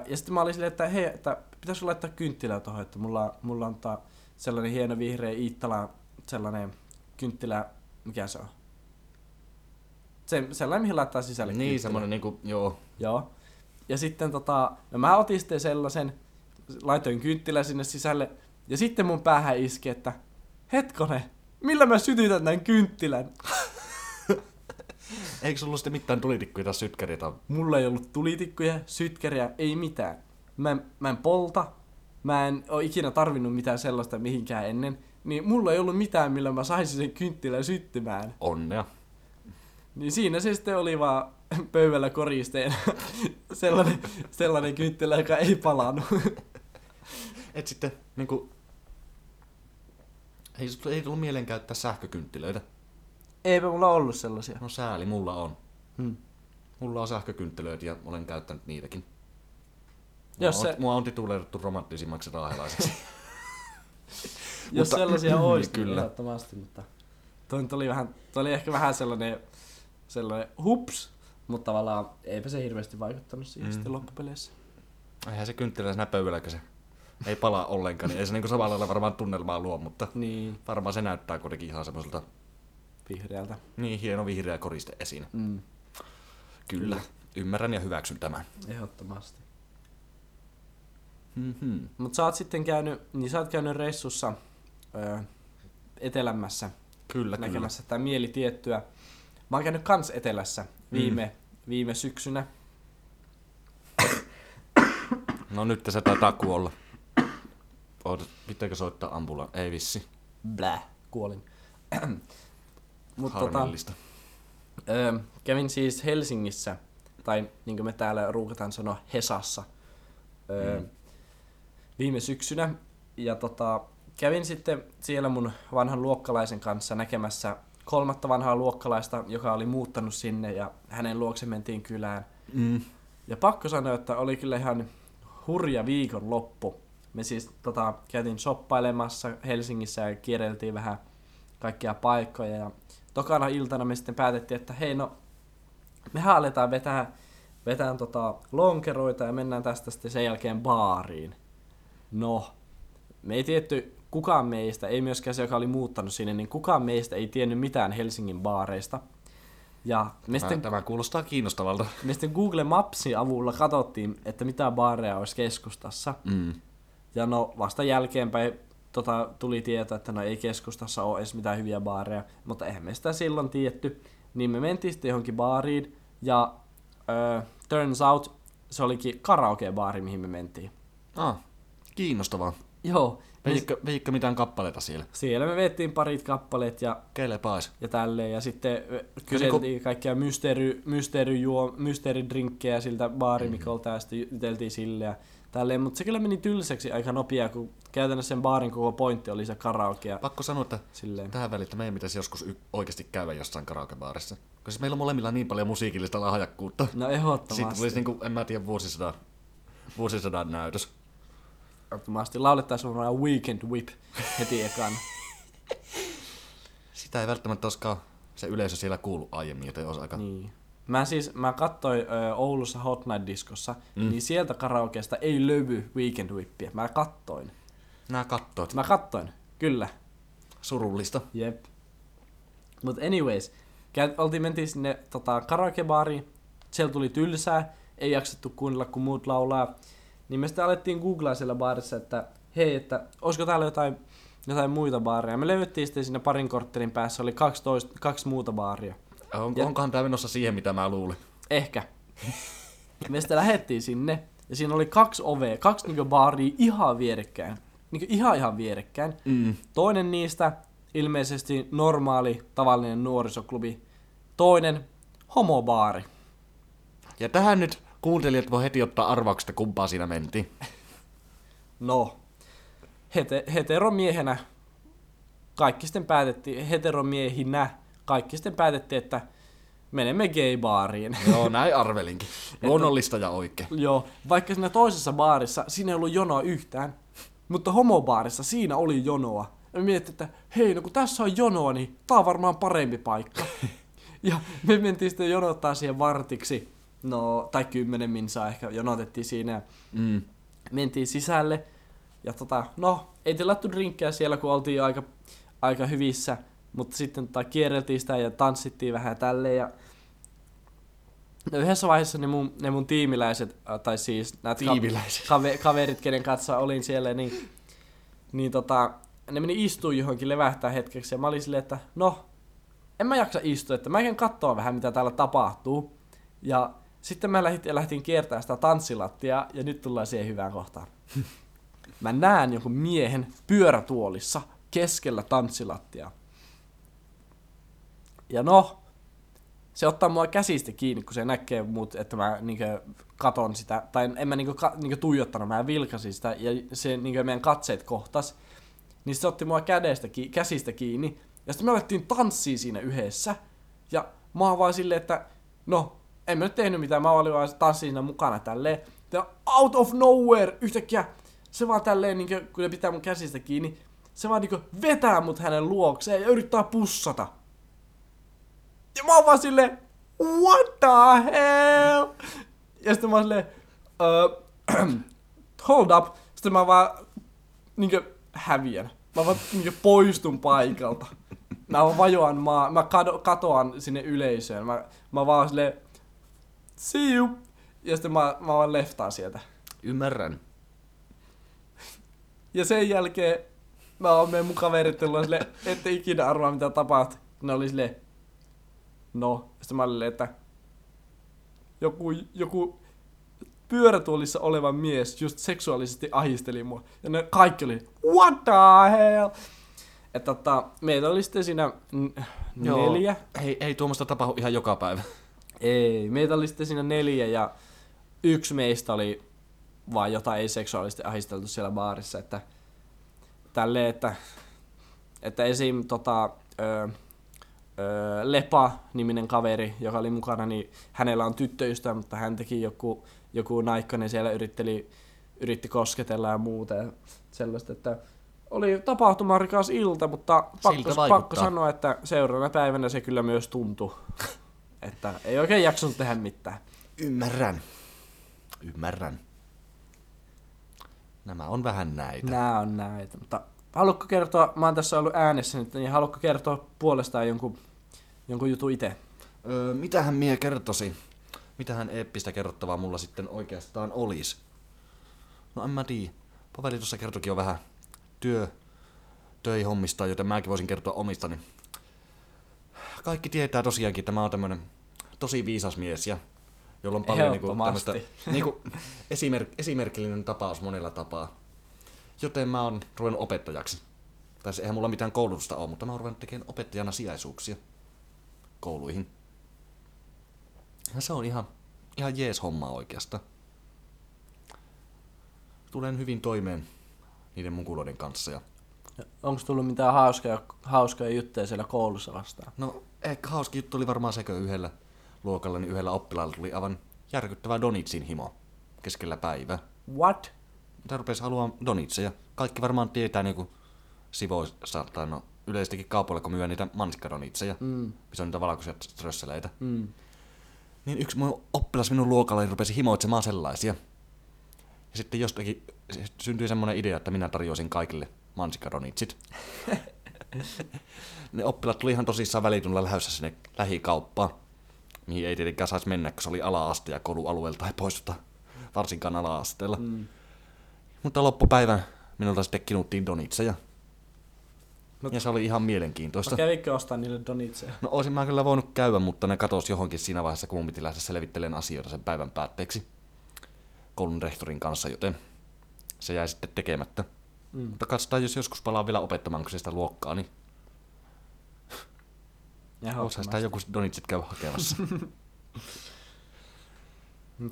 Speaker 1: Ja sitten mä olin silleen, että hei, että pitäisikö laittaa kynttilä tuohon, että mulla, mulla on tää sellainen hieno vihreä Iittala, sellainen kynttilä, mikä se on? Se, sellainen, mihin laittaa sisälle
Speaker 2: Niin,
Speaker 1: kynttilä.
Speaker 2: semmonen niinku, joo.
Speaker 1: Joo. Ja sitten tota, no mä otin sitten sellaisen, laitoin kynttilä sinne sisälle, ja sitten mun päähän iski, että hetkone, millä mä sytytän tämän kynttilän? *laughs*
Speaker 2: Eikö sulla sitten mitään tulitikkuja tai sytkäriä tai
Speaker 1: Mulla ei ollut tulitikkuja, sytkäriä, ei mitään. Mä, en- mä en polta, mä en oo ikinä tarvinnut mitään sellaista mihinkään ennen. Niin mulla ei ollut mitään, millä mä saisin sen kynttilän syttymään.
Speaker 2: onnea?
Speaker 1: Niin siinä se sitten oli vaan pöydällä koristeena sellainen, sellainen kynttilä, joka ei palannut.
Speaker 2: Et sitten niinku... Ei, ei tullut mieleen käyttää sähkökynttilöitä.
Speaker 1: Eipä mulla ollut sellaisia.
Speaker 2: No sääli, mulla on.
Speaker 1: Hmm.
Speaker 2: Mulla on sähkökynttilöitä ja olen käyttänyt niitäkin.
Speaker 1: Jos
Speaker 2: mua,
Speaker 1: se-
Speaker 2: on, mua on tituleerattu romanttisimmaksi raahelaiseksi. *laughs* *laughs*
Speaker 1: Jos
Speaker 2: Mutta-
Speaker 1: sellaisia *laughs* olisi,
Speaker 2: Kyllä.
Speaker 1: kyllä. ehdottomasti, mutta toi oli, vähän, toi oli ehkä vähän sellainen, sellainen hups, mutta tavallaan eipä se hirveästi vaikuttanut siihen
Speaker 2: Mm.
Speaker 1: sitten loppupeleissä.
Speaker 2: Eihän se kynttilä siinä pöydällä, se ei palaa ollenkaan, niin ei se niinku samalla lailla varmaan tunnelmaa luo, mutta
Speaker 1: Niin,
Speaker 2: varmaan se näyttää kuitenkin ihan semmoiselta
Speaker 1: vihreältä.
Speaker 2: niin hieno vihreä koriste esiin.
Speaker 1: Mm.
Speaker 2: Kyllä,
Speaker 1: Kyllä.
Speaker 2: ymmärrän ja hyväksyn tämän.
Speaker 1: Ehdottomasti.
Speaker 2: Mm-hmm.
Speaker 1: Mutta sä oot sitten käynyt, niin sä oot käynyt reissussa öö, etelämässä
Speaker 2: Kyllä,
Speaker 1: näkemässä tätä mielitiettyä. Mä oon käynyt kans etelässä viime, mm. viime syksynä.
Speaker 2: kyllä. No nyt se taitaa kuolla. Oot, pitääkö soittaa ambula? Ei vissi.
Speaker 1: Blä, kuolin. *clears throat* Mutta tota,
Speaker 2: Harmillista.
Speaker 1: öö, kävin siis Helsingissä, tai niin kuin me täällä ruukataan sanoa Hesassa, öö,
Speaker 2: Mm.
Speaker 1: mm. viime syksynä. Ja tota, kävin sitten siellä mun vanhan luokkalaisen kanssa näkemässä kolmatta vanhaa luokkalaista, joka oli muuttanut sinne ja hänen luokse mentiin kylään.
Speaker 2: Mm.
Speaker 1: Ja pakko sanoa, että oli kyllä ihan hurja viikon loppu. Me siis tota, käytiin shoppailemassa Helsingissä ja kierreltiin vähän kaikkia paikkoja. Ja tokana iltana me sitten päätettiin, että hei no, mehän aletaan vetää, vetää tota lonkeroita ja mennään tästä sitten sen jälkeen baariin. No, me ei tietty kukaan meistä, ei myöskään se, joka oli muuttanut sinne, niin kukaan meistä ei tiennyt mitään Helsingin baareista. Ja me
Speaker 2: Tämä,
Speaker 1: sitten
Speaker 2: tämä kuulostaa kiinnostavalta.
Speaker 1: me sitten Google Mapsin avulla katsottiin, että mitä baareja olisi keskustassa.
Speaker 2: Mm.
Speaker 1: Ja no vasta jälkeenpäin tota, tuli tieto, että no ei keskustassa ole edes mitään hyviä baareja. Mutta eihän me sitä silloin tietty. Niin me mentiin sitten johonkin baariin. Ja ö, turns out se olikin karaoke-baari, mihin me mentiin.
Speaker 2: Ah, kiinnostavaa.
Speaker 1: Joo. me-
Speaker 2: Veikkö, veikkö mitään kappaleita siellä?
Speaker 1: Siellä me vettiin parit kappaleet ja
Speaker 2: Keile pais.
Speaker 1: ja tälleen. Ja sitten kyseltiin kaikkia mysteeri, mysteerijuo, mysteeridrinkkejä siltä baarimikolta ja sitten juteltiin sille ja tälleen. Mutta se kyllä meni tylsäksi aika nopea, kun käytännössä sen baarin koko pointti oli se karaoke ja
Speaker 2: Pakko sanoa, että
Speaker 1: silleen.
Speaker 2: tähän väliin, että meidän pitäisi joskus y- oikeasti käydä jossain karaokebaarissa. Koska meillä on molemmilla niin paljon musiikillista lahjakkuutta.
Speaker 1: No ehdottomasti.
Speaker 2: tulisi niinku, en mä tiedä, vuosisadan, vuosisadan näytös.
Speaker 1: Ehdottomasti laulettaisiin varmaan Weekend Whip heti ekana. *laughs*
Speaker 2: Sitä ei välttämättä olisikaan se yleisö siellä kuulu aiemmin, joten olisi aika...
Speaker 1: niin. Mä siis, mä katsoin ö, Oulussa Hot Night Diskossa, Mm. niin sieltä karaokeesta ei löydy Weekend Whippia. Mä kattoin.
Speaker 2: Nää kattoit.
Speaker 1: Mä kattoin, kyllä.
Speaker 2: Surullista.
Speaker 1: Jep. Mut anyways, käy, oltiin mentiin sinne tota, karaokebaariin, siellä tuli tylsää, ei jaksettu kuunnella kun muut laulaa. Niin me sitten alettiin googlaa siellä baarissa, että hei, että olisiko täällä jotain, jotain muita baareja. Me löydettiin sitten siinä parin korttelin päässä, oli 12, kaksi muuta baaria.
Speaker 2: On,
Speaker 1: Ja-
Speaker 2: onkohan tää menossa siihen, mitä mä luulin?
Speaker 1: Ehkä. Me sitten lähettiin sinne, ja siinä oli kaksi ovea, kaksi niinku baaria ihan vierekkäin. Niinku ihan ihan vierekkäin.
Speaker 2: Mm.
Speaker 1: Toinen niistä ilmeisesti normaali, tavallinen nuorisoklubi. Toinen homobaari.
Speaker 2: Ja tähän nyt kuuntelijat voi heti ottaa arvauksesta, kumpaa siinä mentiin.
Speaker 1: No, hete, heteromiehenä kaikki sitten päätettiin, heteromiehinä kaikki sitten päätettiin, että menemme gay-baariin. *laughs*
Speaker 2: Joo, näin arvelinkin. Luonnollista ja oikein.
Speaker 1: Joo, vaikka siinä toisessa baarissa siinä ei ollut jonoa yhtään, mutta homobaarissa siinä oli jonoa. Ja me mietittiin, että hei, no kun tässä on jonoa, niin tää on varmaan parempi paikka. *laughs* ja me mentiin sitten jonottaa siihen vartiksi, no, tai kymmenen minsaa ehkä jonotettiin siinä.
Speaker 2: Mm.
Speaker 1: mentiin sisälle. Ja tota, no, ei tilattu drinkkejä siellä, kun oltiin aika, aika hyvissä. Mutta sitten tota, kierreltiin sitä ja tanssittiin vähän tälleen. Ja no, yhdessä vaiheessa ne mun, ne mun tiimiläiset, äh, tai siis nämä
Speaker 2: Tiimiläiset.
Speaker 1: kave, kaverit, kenen kanssa olin siellä, niin, niin tota, ne meni istuun johonkin levähtää hetkeksi. Ja mä olin silleen, että no, en mä jaksa istua, että mä käyn katsoa vähän, mitä täällä tapahtuu. Ja sitten mä lähdin, lähdin kiertämään sitä tanssilattia ja nyt tullaan siihen hyvään kohtaan. *laughs* Mä näen jonkun miehen pyörätuolissa keskellä tanssilattia. Ja no, se ottaa mua käsistä kiinni, kun se näkee mut, että mä niinkö katon sitä, tai en mä niinkö, ka, niinkö tuijottanut, mä vilkasin sitä, ja se niinkö meidän katseet kohtas. Niin se otti mua kädestä, ki- käsistä kiinni, ja sitten me alettiin tanssia siinä yhdessä. Ja mä oon vaan silleen, että no, en mä nyt tehnyt mitään, mä olin vaan tanssin siinä mukana tälleen. Ja out of nowhere yhtäkkiä se vaan tälleen, niin kuin, kun ne pitää mun käsistä kiinni, se vaan niin vetää mut hänen luokseen ja yrittää pussata. Ja mä oon vaan silleen, what the hell? Ja sitten mä oon silleen, uh, *clears throat* hold up. Sitten mä vaan niinkö häviän. Mä vaan niinkö poistun paikalta. Mä vaan vajoan maa, mä kado, katoan sinne yleisöön. Mä, mä vaan silleen, see you. Ja sitten mä, mä vaan leftaan sieltä.
Speaker 2: Ymmärrän.
Speaker 1: Ja sen jälkeen mä oon meidän mun kaverit silleen, ette ikinä arvaa mitä tapahtui. Ne oli silleen, no. Sitten mä olin että joku, joku pyörätuolissa oleva mies just seksuaalisesti ahisteli mua. Ja ne kaikki oli, what the hell? Että tota, meitä oli sitten siinä n- neljä.
Speaker 2: Ei, ei tuommoista tapahdu ihan joka päivä.
Speaker 1: Ei, meitä oli sitten siinä neljä ja yksi meistä oli vaan jota ei seksuaalisesti ahisteltu siellä baarissa, että tälleen, että, että esim. Tota, ö, Lepa-niminen kaveri, joka oli mukana, niin hänellä on tyttöystävä, mutta hän teki joku, joku naikkonen siellä yritteli, yritti kosketella ja muuta ja sellaista, että oli tapahtumarikas ilta, mutta pakko, pakko sanoa, että seuraavana päivänä se kyllä myös tuntui. *laughs* että ei oikein jaksanut tehdä mitään.
Speaker 2: Ymmärrän. Ymmärrän. Nämä on vähän näitä.
Speaker 1: Nää on näitä, mutta haluatko kertoa, mä oon tässä ollut äänessä nyt, niin haluatko kertoa puolestaan jonkun, jonkun jutun itse?
Speaker 2: Öö, mitähän mie kertosi? Mitähän eeppistä kerrottavaa mulla sitten oikeastaan olisi? No en mä tiedä. Paveli tuossa kertokin jo vähän työ, töihommista, joten mäkin voisin kertoa omistani. Kaikki tietää tosiaankin, että mä oon tämmönen tosi viisas mies ja jolla on paljon niinku tämmöistä niinku esimerk, esimerkillinen tapaus monella tapaa. Joten mä oon ruvennut opettajaksi. Tai se eihän mulla mitään koulutusta ole, mutta mä oon ruvennut tekemään opettajana sijaisuuksia kouluihin. Ja se on ihan, ihan jees homma oikeastaan. Tulen hyvin toimeen niiden mukuloiden kanssa. Ja,
Speaker 1: Onko tullut mitään hauskoja, hauskoja juttuja siellä koulussa vastaan?
Speaker 2: no, ehkä hauska juttu oli varmaan sekö yhdellä luokalla, niin yhdellä oppilaalla tuli aivan järkyttävä Donitsin himo keskellä päivää.
Speaker 1: What?
Speaker 2: Mitä rupesi haluaa Donitseja? Kaikki varmaan tietää niinku sivoissa, tai no yleisestikin kaupoilla, kun myy niitä mansikkadonitseja,
Speaker 1: Mm,
Speaker 2: missä on niitä valkoisia strösseleitä.
Speaker 1: mm.
Speaker 2: Niin yksi mun oppilas minun luokalla rupesi himoitsemaan sellaisia. Ja sitten jostakin syntyi semmoinen idea, että minä tarjoisin kaikille mansikadonitsit. *laughs* ne oppilaat tuli ihan tosissaan välitunnilla lähdössä sinne lähikauppaan, mihin ei tietenkään saisi mennä, kun se oli ala-aste ja koulualueelta ei poistuta varsinkaan ala-asteella.
Speaker 1: Mm.
Speaker 2: Mutta loppupäivän minulta sitten kinuttiin donitseja.
Speaker 1: No-
Speaker 2: ja se oli ihan mielenkiintoista.
Speaker 1: No kävikö ostaa niille donitseja?
Speaker 2: No olisin mä kyllä voinut käydä, mutta ne katosi johonkin siinä vaiheessa, kun mun piti lähteä selvittelemään asioita sen päivän päätteeksi koulun rehtorin kanssa, joten se jäi sitten tekemättä.
Speaker 1: Mm.
Speaker 2: Mutta katsotaan, jos joskus palaa vielä opettamaan kyseistä luokkaa, niin osaa sitä joku donitsit käy hakemassa. *laughs*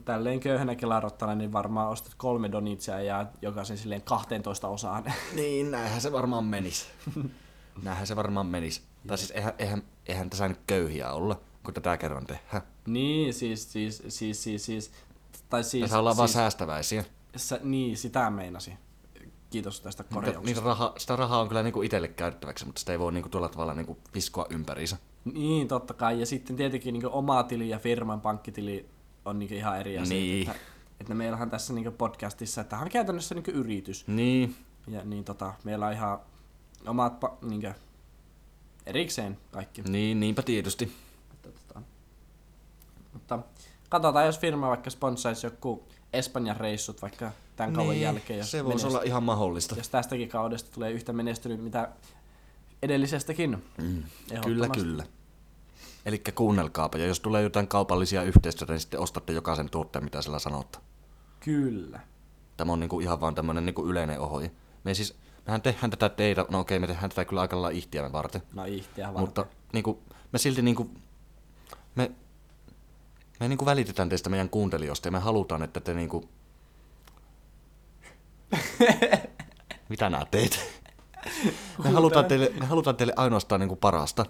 Speaker 1: Tälleen köyhänä kelarottana, niin varmaan ostat kolme donitsia ja jokaisen silleen 12 osaan. *laughs*
Speaker 2: niin, näinhän se varmaan menis. *laughs* näinhän se varmaan menis. Tai siis eihän, eihän, eihän tässä nyt köyhiä olla, kun tätä kerran tehdään.
Speaker 1: niin, siis, siis, siis, siis, siis, tai siis,
Speaker 2: Tässä ollaan vaan
Speaker 1: siis,
Speaker 2: säästäväisiä.
Speaker 1: sä, niin, sitä meinasi. Kiitos tästä
Speaker 2: Mutta
Speaker 1: korjauksesta.
Speaker 2: niitä raha, sitä rahaa on kyllä niinku itselle käytettäväksi, mutta sitä ei voi niinku tuolla tavalla niinku viskoa ympäriinsä.
Speaker 1: Niin, totta kai. Ja sitten tietenkin niin oma tili ja firman pankkitili on niin ihan eri asia.
Speaker 2: Niin.
Speaker 1: Että, että meillähän tässä niin podcastissa, että tämä on käytännössä niin yritys.
Speaker 2: Niin,
Speaker 1: Ja niin tota, meillä on ihan omat pa- niin erikseen kaikki.
Speaker 2: niin, niinpä tietysti.
Speaker 1: Että, tota, mutta katsotaan, jos firma vaikka sponssaisi joku Espanjan reissut vaikka tämän kauden
Speaker 2: niin,
Speaker 1: jälkeen. Jos,
Speaker 2: se voisi olla ihan mahdollista.
Speaker 1: jos tästäkin kaudesta tulee yhtä menestynyt mitä edellisestäkin.
Speaker 2: Mm. Kyllä, kyllä. Eli kuunnelkaapa, ja jos tulee jotain kaupallisia yhteistyötä, niin sitten ostatte jokaisen tuotteen, mitä sillä sanotte.
Speaker 1: Kyllä.
Speaker 2: Tämä on niinku ihan vaan tämmönen niinku yleinen ohje. Me siis, mehän tehdään tätä teitä, no okei, me tehdään tätä kyllä aika lailla ihtiämme varten.
Speaker 1: No ihtiä varten.
Speaker 2: Mutta niinku, me silti niinku, me, me niinku välitetään teistä meidän kuuntelijoista ja me halutaan, että te niinku... *laughs* Mitä nää teet? me, halutaan teille, me halutaan teille ainoastaan niinku parasta.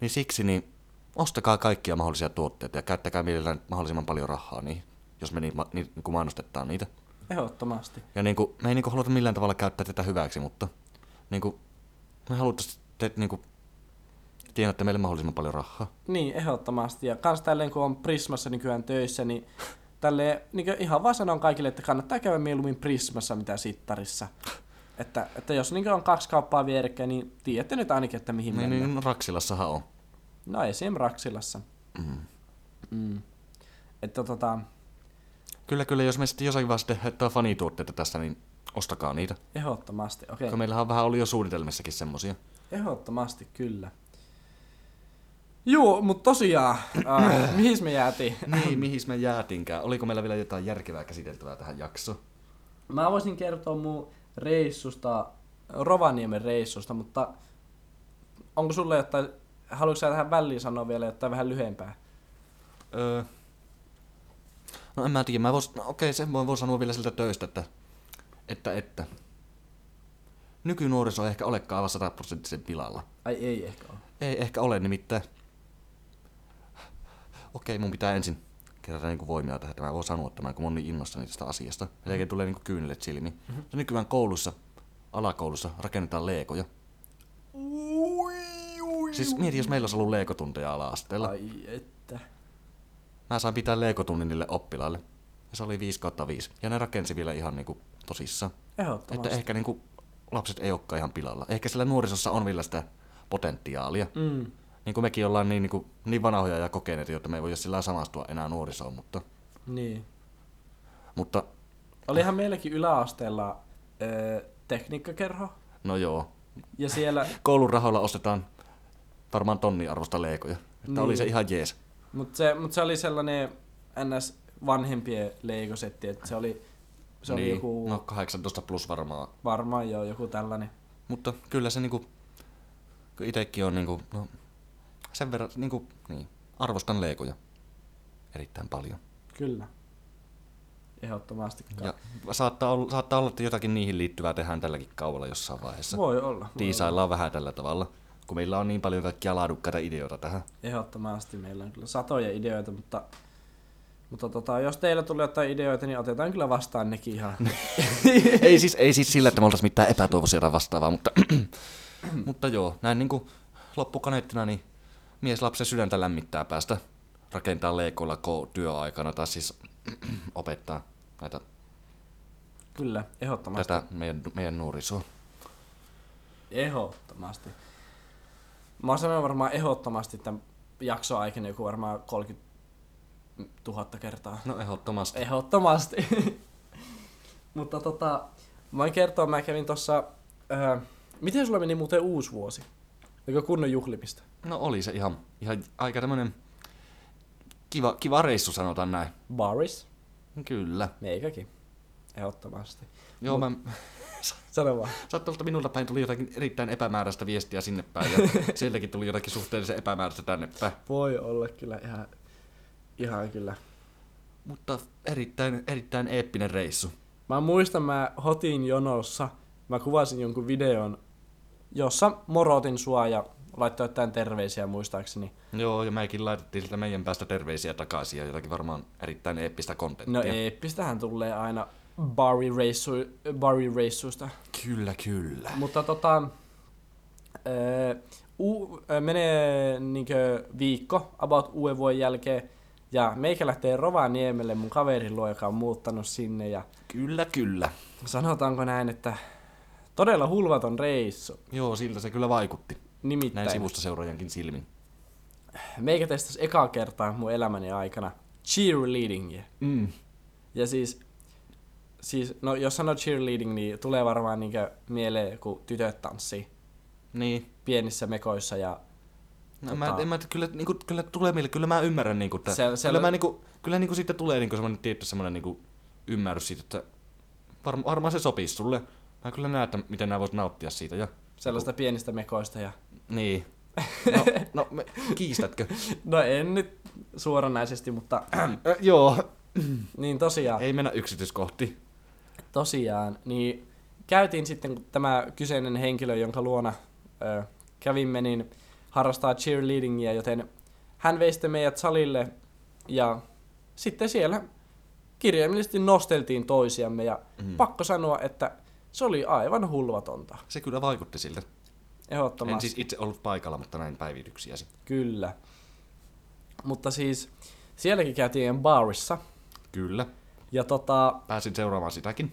Speaker 2: Niin siksi niin ostakaa kaikkia mahdollisia tuotteita ja käyttäkää mielellään mahdollisimman paljon rahaa niihin, jos me niin, niin, niin mainostetaan niitä.
Speaker 1: Ehdottomasti.
Speaker 2: Ja niinku, me ei niinku haluta millään tavalla käyttää tätä hyväksi, mutta niinku, me halutaan, että te niinku, tienaatte meille mahdollisimman paljon rahaa.
Speaker 1: Niin, ehdottomasti. Ja kans tälleen, kun on Prismassa nykyään töissä, niin tälleen, niin ihan vaan sanon kaikille, että kannattaa käydä mieluummin Prismassa mitä sittarissa. Että, että jos niin on kaksi kauppaa vierekkäin, niin tiedätte nyt ainakin, että mihin
Speaker 2: Niin,
Speaker 1: mennään.
Speaker 2: niin Raksilassahan on.
Speaker 1: No esim. Raksilassa.
Speaker 2: Mm.
Speaker 1: Mm. Että tota,
Speaker 2: Kyllä, kyllä, jos me sitten jossakin vaiheessa tehdään fanituotteita tässä, niin ostakaa niitä.
Speaker 1: ehdottomasti. Okei,
Speaker 2: Okay. Meillähän on vähän ollut jo suunnitelmissakin semmosia.
Speaker 1: ehdottomasti kyllä. Joo, mutta tosiaan, äh, *clears throat* mihin me jäätiin?
Speaker 2: niin, mihin me jäätinkään? Oliko meillä vielä jotain järkevää käsiteltävää tähän jaksoon?
Speaker 1: Mä voisin kertoa mun reissusta, Rovaniemen reissusta, mutta onko sulle jotain, haluatko sä tähän väliin sanoa vielä jotain vähän lyhyempää?
Speaker 2: Öö, no en mä tiedä, mä vois, no okei, sen voi, voi sanoa vielä siltä töistä, että, että, että nykynuoriso ei ehkä olekaan aivan sataprosenttisen pilalla.
Speaker 1: Ai ei ehkä ole.
Speaker 2: Ei ehkä ole nimittäin. Okei, mun pitää ensin kerätä niin voimia tähän. Mä voin sanoa tämän, kun mä oon niin innossani tästä asiasta. Melkein tulee niin kyynelet silmiin. Mm-hmm. Nykyään koulussa, alakoulussa rakennetaan leekoja. Siis mieti, jos meillä olisi ollut leekotunteja ala-asteella.
Speaker 1: Ai että.
Speaker 2: Mä sain pitää leekotunnin niille oppilaille. Ja se oli 5 kautta 5. Ja ne rakensi vielä ihan niinku tosissaan.
Speaker 1: Ehdottomasti.
Speaker 2: Että ehkä niinku lapset ei olekaan ihan pilalla. Ehkä sillä nuorisossa on vielä sitä potentiaalia.
Speaker 1: Mm.
Speaker 2: Niin kuin mekin ollaan niin, niin, kuin, niin vanhoja ja kokeneita, jotta me ei voi sillä samastua enää nuorisoon, mutta,
Speaker 1: Niin.
Speaker 2: mutta
Speaker 1: Olihan meilläkin yläasteella ö, tekniikkakerho.
Speaker 2: no joo.
Speaker 1: Ja siellä,
Speaker 2: Koulun rahoilla ostetaan varmaan tonni arvosta leikoja. Että
Speaker 1: Niin.
Speaker 2: oli se ihan jees.
Speaker 1: mutta se, mut se oli sellainen ns. vanhempien leikosetti, että se oli, se oli
Speaker 2: niin,
Speaker 1: joku,
Speaker 2: No 18 plus varmaan.
Speaker 1: varmaan jo joku tällainen.
Speaker 2: Mutta kyllä se niinku, kun itekin on niinku, no, sen verran, niinku, niin, arvostan leikoja erittäin paljon.
Speaker 1: Kyllä. Ehdottomasti.
Speaker 2: Ja saattaa olla, saattaa olla, että jotakin niihin liittyvää tehdään tälläkin kaudella jossain vaiheessa.
Speaker 1: Voi olla. Voi
Speaker 2: Tiisaillaan vähän tällä tavalla, kun meillä on niin paljon kaikkia laadukkaita ideoita tähän.
Speaker 1: Ehdottomasti meillä on kyllä satoja ideoita, mutta, mutta tota, jos teillä tulee jotain ideoita, niin otetaan kyllä vastaan nekin ihan. *laughs*
Speaker 2: ei, siis, ei siis sillä, että me oltaisiin mitään epätoivoisia tai vastaavaa, mutta, *clears throat* mutta joo, näin niin kuin loppukaneettina, niin mies lapsen sydäntä lämmittää päästä rakentaa leikoilla ko- työaikana tai siis *clears throat* opettaa näitä,
Speaker 1: kyllä, ehdottomasti.
Speaker 2: tätä meidän, meidän nuorisoa.
Speaker 1: Ehdottomasti. Mä oon sanonut varmaan ehdottomasti tämän jakson aikana joku varmaan 30 000 kertaa.
Speaker 2: No ehdottomasti.
Speaker 1: Ehdottomasti. *laughs* Mutta tota, mä voin kertoa, mä kävin tuossa äh, Miten sulla meni muuten uusi vuosi? Eikö kunnon juhlimista?
Speaker 2: No oli se ihan, ihan aika tämmönen kiva, kiva reissu sanotaan näin.
Speaker 1: Baris?
Speaker 2: Kyllä.
Speaker 1: Meikäkin. Ehdottomasti.
Speaker 2: Joo,
Speaker 1: Mut-
Speaker 2: mä *laughs*
Speaker 1: Sano vaan.
Speaker 2: sattumalta minulta päin tuli jotakin erittäin epämääräistä viestiä sinne päin ja sieltäkin tuli jotakin suhteellisen epämääräistä tänne päin.
Speaker 1: Voi olla kyllä ihan, ihan kyllä.
Speaker 2: Mutta erittäin, erittäin eeppinen reissu.
Speaker 1: Mä muistan, mä hotin jonossa, mä kuvasin jonkun videon, jossa morotin sua ja laittoi jotain terveisiä muistaakseni.
Speaker 2: Joo, ja mekin laitettiin siltä meidän päästä terveisiä takaisin ja jotakin varmaan erittäin eeppistä kontenttia.
Speaker 1: No eeppistähän tulee aina bari-reissu, bari-reissuista.
Speaker 2: Kyllä, kyllä.
Speaker 1: Mutta tota, öö, u, ö, menee niinkö viikko about uuden vuoden jälkeen, ja meikä lähtee Rovaniemelle mun kaverin luo, joka on muuttanut sinne, ja
Speaker 2: Kyllä, kyllä.
Speaker 1: sanotaanko näin, että todella hulvaton reissu.
Speaker 2: Joo, siltä se kyllä vaikutti.
Speaker 1: Nimittäin
Speaker 2: Näin sivusta seuraajankin silmin.
Speaker 1: meikä testasi ekaa kertaa mun elämäni aikana cheerleadingia.
Speaker 2: Mm.
Speaker 1: Ja siis, siis no jos sanoo cheerleading, niin tulee varmaan niinkö mieleen, kun tytöt tanssii
Speaker 2: Niin.
Speaker 1: pienissä mekoissa ja
Speaker 2: No,
Speaker 1: Tota-
Speaker 2: mä, en, mä, niinku, kyllä, niinku, kyllä tulee mieleen, kyllä mä ymmärrän, niinku, että,
Speaker 1: Se- se-
Speaker 2: kyllä, mä, niinku, kyllä niinku, siitä tulee niinku, semmoinen tietty semmoinen niinku, ymmärrys siitä, että var, varmaan se sopii sulle. Mä kyllä näen, että miten nää vois nauttia siitä. Ja,
Speaker 1: sellaista pienistä mekoista ja
Speaker 2: niin. No, no me, kiistätkö? *laughs*
Speaker 1: No en nyt suoranaisesti, mutta
Speaker 2: Ö, joo,
Speaker 1: niin tosiaan,
Speaker 2: ei mennä yksityiskohtiin.
Speaker 1: Tosiaan, niin käytiin sitten, kun tämä kyseinen henkilö, jonka luona ö, kävimme, niin harrastaa cheerleadingia, joten hän vei sitten meidät salille ja sitten siellä kirjaimellisesti nosteltiin toisiamme ja
Speaker 2: Mm.
Speaker 1: pakko sanoa, että se oli aivan hulvatonta.
Speaker 2: Se kyllä vaikutti siltä. En
Speaker 1: Ehdottomasti.
Speaker 2: siis itse ollut paikalla, mutta näin päivityksiäsi.
Speaker 1: Kyllä. Mutta siis sielläkin käytiin barissa
Speaker 2: Kyllä.
Speaker 1: Ja tota,
Speaker 2: Pääsin seuraamaan sitäkin.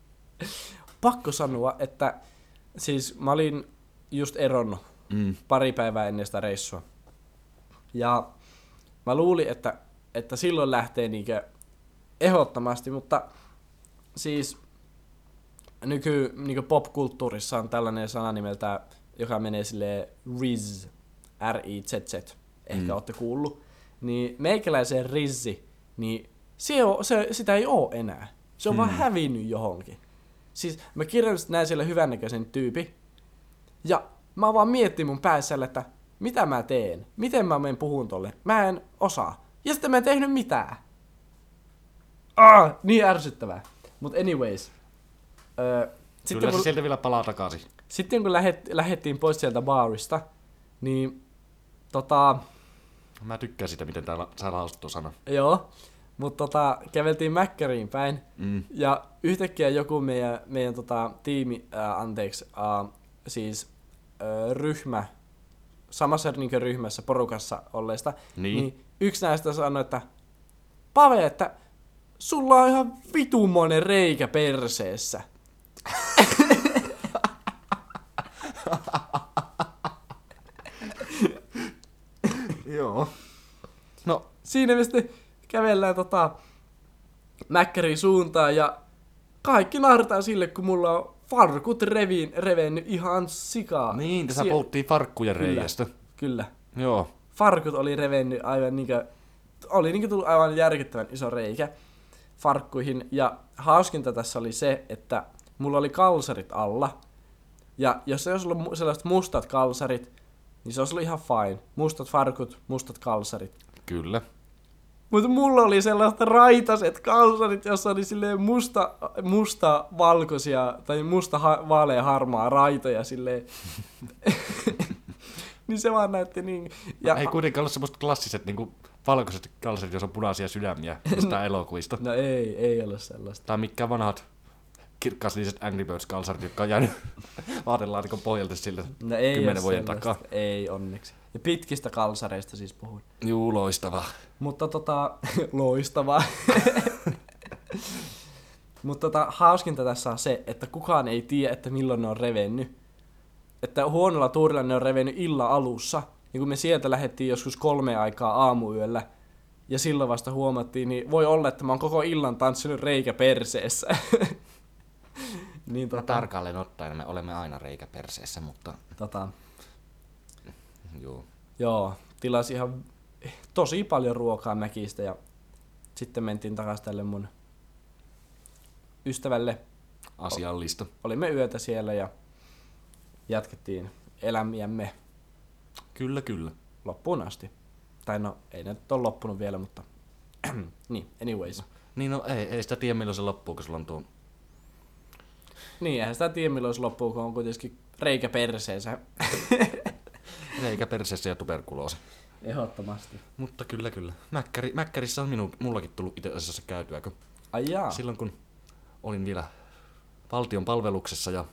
Speaker 2: *laughs*
Speaker 1: pakko sanoa, että siis mä olin just eronnut
Speaker 2: Mm.
Speaker 1: pari päivää ennen sitä reissua. Ja mä luulin, että, että silloin lähtee niinkö ehdottomasti, mutta siis nyky niinkö popkulttuurissa on tällainen sana nimeltä, joka menee sille Riz, R-I-Z-Z, ehkä
Speaker 2: Mm.
Speaker 1: mm. olette kuullut. Niin meikäläisen Rizzi, niin se, on, se, sitä ei oo enää. Se on hmm. vaan hävinnyt johonkin. Siis mä kirjallisesti näin siellä hyvännäköisen tyypi. Ja mä vaan miettin mun päässä, että mitä mä teen? Miten mä menen puhun tolle? Mä en osaa. Ja sitten mä en tehnyt mitään. Ah, niin ärsyttävää. Mut anyways. Öö,
Speaker 2: Sitten kyllä
Speaker 1: kun,
Speaker 2: se sieltä vielä palaa takaisin.
Speaker 1: sitten kun lähet, lähettiin pois sieltä baarista, niin tota,
Speaker 2: Mä tykkään sitä, miten täällä sä lausut sanan.
Speaker 1: joo, mutta tota, käveltiin Mäkkäriin päin,
Speaker 2: Mm.
Speaker 1: ja yhtäkkiä joku meidän, meidän tota, tiimi, ää, anteeksi, ää, siis ää, ryhmä, samassa niin ryhmässä, porukassa olleista,
Speaker 2: Niin.
Speaker 1: niin yksi näistä sanoi, että Pave, että sulla on ihan vitumoinen reikä perseessä. *laughs*
Speaker 2: Joo. No,
Speaker 1: Siinä me sitten kävellään tota Mäkkärin suuntaan ja kaikki naurataan sille, kun mulla on farkut reviin, revennyt ihan sikaa.
Speaker 2: niin, tässä
Speaker 1: Sie-
Speaker 2: puhuttiin farkkujen
Speaker 1: Kyllä.
Speaker 2: reiästä.
Speaker 1: Kyllä.
Speaker 2: Joo.
Speaker 1: Farkut oli revennyt aivan niinkö, oli niinkö tullut aivan järkyttävän iso reikä farkkuihin. Ja hauskinta tässä oli se, että mulla oli kalsarit alla. Ja jos se olisi ollut sellaiset mustat kalsarit, niin se olisi ollut ihan fine. Mustat farkut, mustat kalsarit.
Speaker 2: Kyllä.
Speaker 1: Mutta mulla oli sellaiset raitaset kalsarit, jossa oli silleen musta, musta valkoisia tai musta ha, vaalea harmaa raitoja silleen. *laughs* niin se vaan näytti niin.
Speaker 2: Ja ei kuitenkaan ollut semmoista klassiset niinku valkoiset kalsarit, jos on punaisia sydämiä jostain *laughs* elokuvista.
Speaker 1: No ei, ei ollut sellaista.
Speaker 2: Tai mitkä vanhat kirkkaasliiset Angry Birds kalsarit, jotka on jäänyt *laughs* vaatelaatikon pohjalta sille
Speaker 1: No ei
Speaker 2: kymmenen vuoden
Speaker 1: sellaista.
Speaker 2: takaa.
Speaker 1: Ei onneksi. Ja pitkistä kalsareista siis puhun.
Speaker 2: Juu, loistava.
Speaker 1: Mutta tota, *laughs* loistavaa. Mutta tota, hauskinta tässä on se, että kukaan ei tiedä, että milloin ne on revennyt. Että huonolla tuurilla ne on revennyt illan alussa. Ja kun me sieltä lähdettiin joskus kolme aikaa aamuyöllä, ja silloin vasta huomattiin, niin voi olla, että mä oon koko illan tanssinut reikä perseessä. *laughs* Niin
Speaker 2: No,
Speaker 1: tota,
Speaker 2: tarkalleen ottaen me olemme aina reikä perseessä, mutta
Speaker 1: tota,
Speaker 2: joo.
Speaker 1: joo, tilasi ihan tosi paljon ruokaa Mäkistä ja sitten mentiin takaisin tälle mun ystävälle.
Speaker 2: Asiallista.
Speaker 1: Olimme yötä siellä ja jatkettiin elämiämme
Speaker 2: Kyllä, kyllä.
Speaker 1: loppuun asti. Tai no, ei ne nyt ole loppunut vielä, mutta *clears throat* niin, anyways.
Speaker 2: Niin no ei, ei sitä tiedä milloin se loppuu, kun sulla on tuo...
Speaker 1: Niin, eihän sitä tiedä milloin se loppuu, kun on kuitenkin reikä perseensä. *laughs*
Speaker 2: Reikä perseessä ja tuberkuloosi.
Speaker 1: Ehdottomasti.
Speaker 2: Mutta kyllä, kyllä. Mäkkäri, Mäkkärissä on minu, mullakin tullut itse asiassa käytyä, kun
Speaker 1: Ai jaa.
Speaker 2: silloin kun olin vielä valtion palveluksessa ja,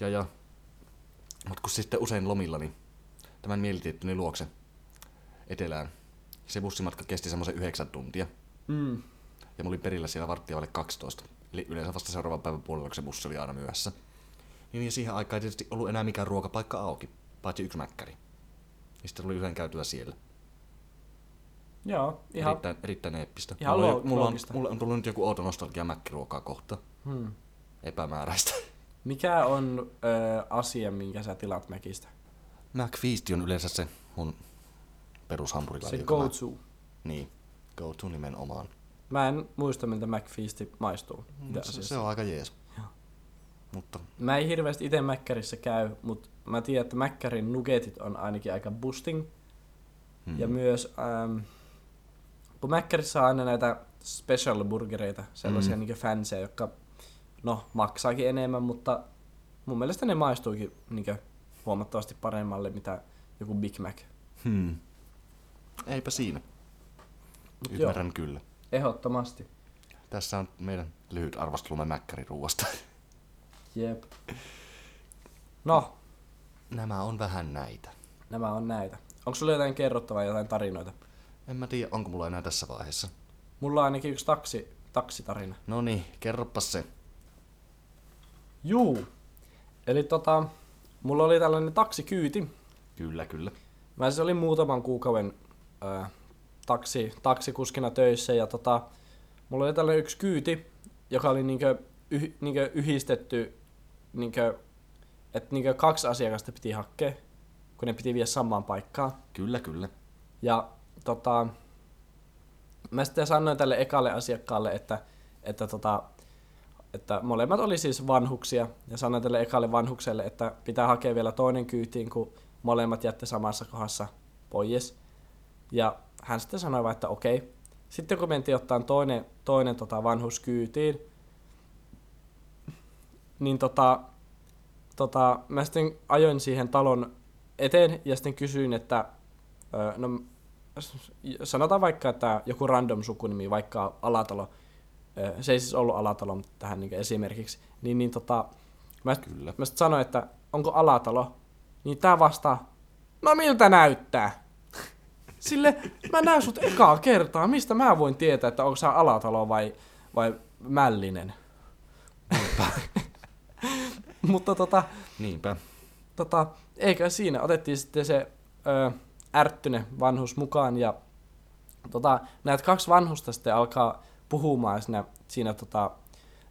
Speaker 2: ja, ja mutta kun sitten usein lomilla, niin tämän mielitiettyni luokse etelään. Se bussimatka kesti semmoisen yhdeksän tuntia.
Speaker 1: Mm.
Speaker 2: Ja mä olin perillä siellä varttia vaille 12. Eli yleensä vasta seuraavan päivän puolella, kun se bussi oli aina myöhässä. Niin ja siihen aikaan ei tietysti ollut enää mikään ruokapaikka auki, paitsi yksi mäkkäri. Ja sitten tuli usein käytyä siellä.
Speaker 1: Joo, ihan...
Speaker 2: Erittäin, erittäin eeppistä.
Speaker 1: ihan
Speaker 2: mulla,
Speaker 1: lo-
Speaker 2: on, mulla, on, mulla on tullut nyt joku outo nostalgia mäkkiruokaa kohta.
Speaker 1: Hmm.
Speaker 2: Epämääräistä.
Speaker 1: Mikä on ö, asia, minkä sä tilaat Mäkistä?
Speaker 2: McFeast on yleensä se mun
Speaker 1: Se
Speaker 2: perushampurilaji. joka
Speaker 1: go
Speaker 2: mä-
Speaker 1: to.
Speaker 2: Niin, go to nimenomaan.
Speaker 1: Mä en muista, miltä McFeasti maistuu. itse
Speaker 2: Se,
Speaker 1: asiassa.
Speaker 2: se on aika jees.
Speaker 1: Joo.
Speaker 2: Mutta
Speaker 1: Mä en hirveästi itse Mäkkärissä käy, mutta mä tiedän, että Mäkkärin nugetit on ainakin aika boosting.
Speaker 2: hmm.
Speaker 1: Ja myös, ähm, kun Mäkkärissä on aina näitä special burgereita, sellaisia
Speaker 2: Mm.
Speaker 1: mm. niin fanseja, jotka no, maksaakin enemmän, mutta mun mielestä ne maistuikin niin huomattavasti paremmalle, mitä joku Big Mac.
Speaker 2: Hmm. Eipä siinä.
Speaker 1: Mut
Speaker 2: Ymmärrän kyllä.
Speaker 1: Ehdottomasti.
Speaker 2: Tässä on meidän lyhyt arvostelumme mäkkäriruuasta.
Speaker 1: Jep. No,
Speaker 2: Nämä on vähän näitä.
Speaker 1: nämä on näitä. Onko sulla jotain kerrottavaa, jotain tarinoita?
Speaker 2: En mä tiedä, onko mulla enää tässä vaiheessa.
Speaker 1: Mulla on ainakin yksi taksi, taksitarina.
Speaker 2: No niin, kerropas se.
Speaker 1: Juu. Eli tota, mulla oli tällainen taksikyyti.
Speaker 2: Kyllä, kyllä.
Speaker 1: Mä siis olin muutaman kuukauden ää, taksi, taksikuskina töissä ja tota, mulla oli tällainen yksi kyyti, joka oli niinkö, yh, niinkö yhdistetty, niinkö, että niinkö kaksi asiakasta piti hakea, kun ne piti viedä samaan paikkaan.
Speaker 2: Kyllä, kyllä.
Speaker 1: Ja tota, mä sitten sanoin tälle ekalle asiakkaalle, että, että, tota, että molemmat oli siis vanhuksia. Ja sanoin tälle ekalle vanhukselle, että pitää hakea vielä toinen kyytiin, kun molemmat jätti samassa kohdassa pois. Ja hän sitten sanoi vaan, että okei. Sitten kun mentiin ottaa toinen, toinen tota vanhus kyytiin, niin tota, tota, mä sitten ajoin siihen talon eteen ja sitten kysyin, että no, sanotaan vaikka, että joku random sukunimi, vaikka Alatalo, se ei siis ollut Alatalo, mutta tähän niin esimerkiksi, niin, niin tota, mä,
Speaker 2: Kyllä.
Speaker 1: mä sitten sanoin, että onko Alatalo, niin tää vastaa, no miltä näyttää? *laughs* Sille, mä näen sut ekaa kertaa, mistä mä voin tietää, että onko sä Alatalo vai, vai Mällinen? *laughs* *laughs* mutta tota,
Speaker 2: Niinpä.
Speaker 1: tota, eikä siinä, otettiin sitten se ö, ärttyne vanhus mukaan ja tota, näitä kaksi vanhusta sitten alkaa puhumaan siinä, siinä, tota,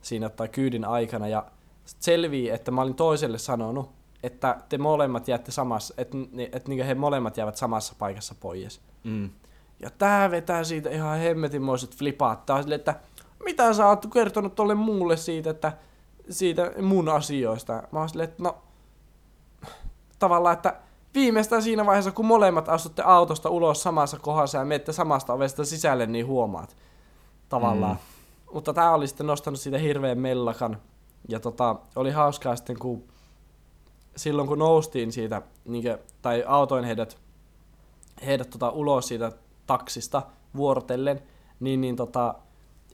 Speaker 1: siinä tota, kyydin aikana ja selvii, että mä olin toiselle sanonut, että te molemmat jäätte samassa, että, että niin he molemmat jäävät samassa paikassa pois.
Speaker 2: Mm.
Speaker 1: Ja tää vetää siitä ihan hemmetinmoiset flipaat. Tää on silleen, että mitä sä oot kertonut tolle muulle siitä, että siitä mun asioista. Mä oon silleen, että no tavallaan, että viimeistään siinä vaiheessa, kun molemmat astutte autosta ulos samassa kohdassa ja menette samasta ovesta sisälle, niin huomaat tavallaan. Mm. Mutta tää oli sitten nostanut siitä hirveän mellakan. Ja tota, oli hauskaa sitten, kun silloin kun noustiin siitä, niin kuin, tai autoin heidät, heidät tota, ulos siitä taksista vuorotellen, niin, niin tota,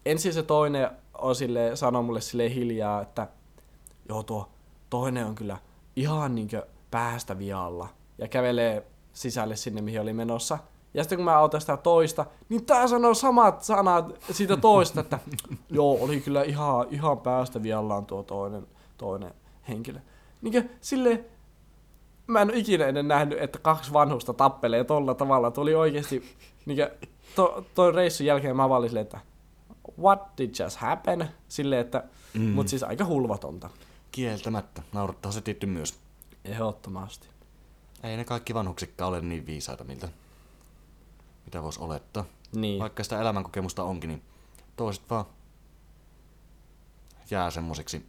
Speaker 1: ensin se toinen on sille, sanoi mulle sille hiljaa, että joo tuo toinen on kyllä ihan niinkö päästä vialla ja kävelee sisälle sinne, mihin oli menossa. Ja sitten kun mä autan sitä toista, niin tää sanoo samat sanat siitä toista, että joo, oli kyllä ihan, ihan päästä viallaan tuo toinen, toinen henkilö. Niinkö sille mä en ole ikinä ennen nähnyt, että kaksi vanhusta tappelee tolla tavalla. Tuli oikeesti, niinkö, to, toi reissun jälkeen mä silleen, että what did just happen, silleen, että, mm.
Speaker 2: Mm.
Speaker 1: mut siis aika hulvatonta,
Speaker 2: Kieltämättä. Naurattaa se tietty myös.
Speaker 1: ehdottomasti.
Speaker 2: Ei ne kaikki vanhuksikkaan ole niin viisaita, miltä mitä voisi olettaa.
Speaker 1: Niin,
Speaker 2: Vaikka sitä elämänkokemusta onkin, niin toiset vaan jää semmosiksi.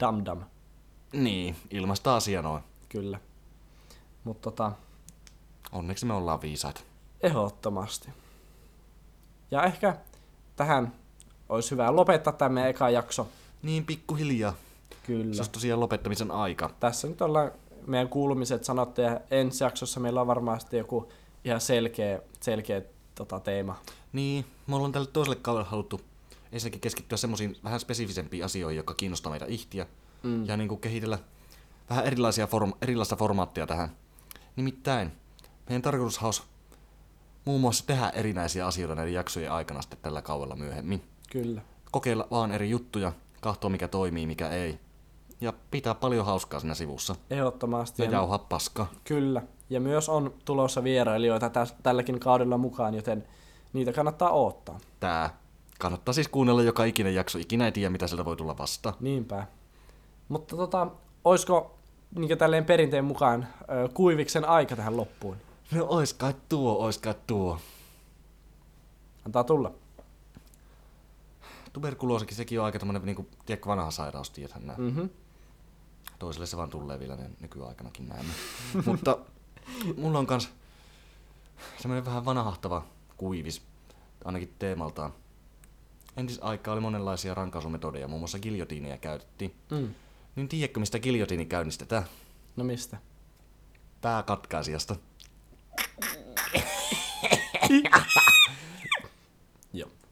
Speaker 1: dam dam,
Speaker 2: Niin, ilmasta asia noin.
Speaker 1: kyllä. Mutta tota,
Speaker 2: Onneksi me ollaan viisaita.
Speaker 1: ehdottomasti. Ja ehkä tähän olisi hyvä lopettaa tämä meidän eka jakso.
Speaker 2: Niin pikkuhiljaa.
Speaker 1: Kyllä.
Speaker 2: Se olisi tosiaan lopettamisen aika.
Speaker 1: Tässä nyt ollaan meidän kuulumiset sanottu ja ensi jaksossa meillä on varmasti joku ihan selkeä, selkeä tota, teema.
Speaker 2: Niin, me ollaan tälle toiselle kaudelle haluttu ensinnäkin keskittyä semmoisiin vähän spesifisempiin asioihin, jotka kiinnostaa meitä ihtiä.
Speaker 1: Mm.
Speaker 2: Ja niin kuin kehitellä vähän erilaisia form- erilaista formaattia tähän. Nimittäin, meidän tarkoitus olisi muun muassa tehdä erinäisiä asioita näiden jaksojen aikana sitten tällä kaudella myöhemmin.
Speaker 1: Kyllä.
Speaker 2: Kokeilla vaan eri juttuja, katsoa mikä toimii, mikä ei. Ja pitää paljon hauskaa siinä sivussa.
Speaker 1: Ehdottomasti.
Speaker 2: Ja jauhaa paskaa.
Speaker 1: Kyllä. Ja myös on tulossa vierailijoita täs, tälläkin kaudella mukaan, joten niitä kannattaa odottaa.
Speaker 2: Tää. Kannattaa siis kuunnella joka ikinen jakso. Ikinä ei tiedä, mitä sieltä voi tulla vastaan.
Speaker 1: Niinpä. Mutta tota, olisiko niin tälleen perinteen mukaan ö, kuiviksen aika tähän loppuun?
Speaker 2: No ois kai tuo, ois kai tuo.
Speaker 1: Antaa tulla.
Speaker 2: Tuberkuloosikin, sekin on aika tämmönen niinku, tiedätkö, vanha sairaus, tiedäthän nää.
Speaker 1: Mhm.
Speaker 2: Toiselle se vaan tulee vielä ne nykyaikanakin näemme. *laughs* Mutta mulla on kans semmoinen vähän vanhahtava kuivis, ainakin teemaltaan. Entisaikaa oli monenlaisia rankaisumetodeja, muun muassa giljotiinia käytettiin.
Speaker 1: Mm.
Speaker 2: Niin tiedätkö, mistä giljotiini käynnistetään?
Speaker 1: No mistä?
Speaker 2: Pääkatkaisijasta. *laughs*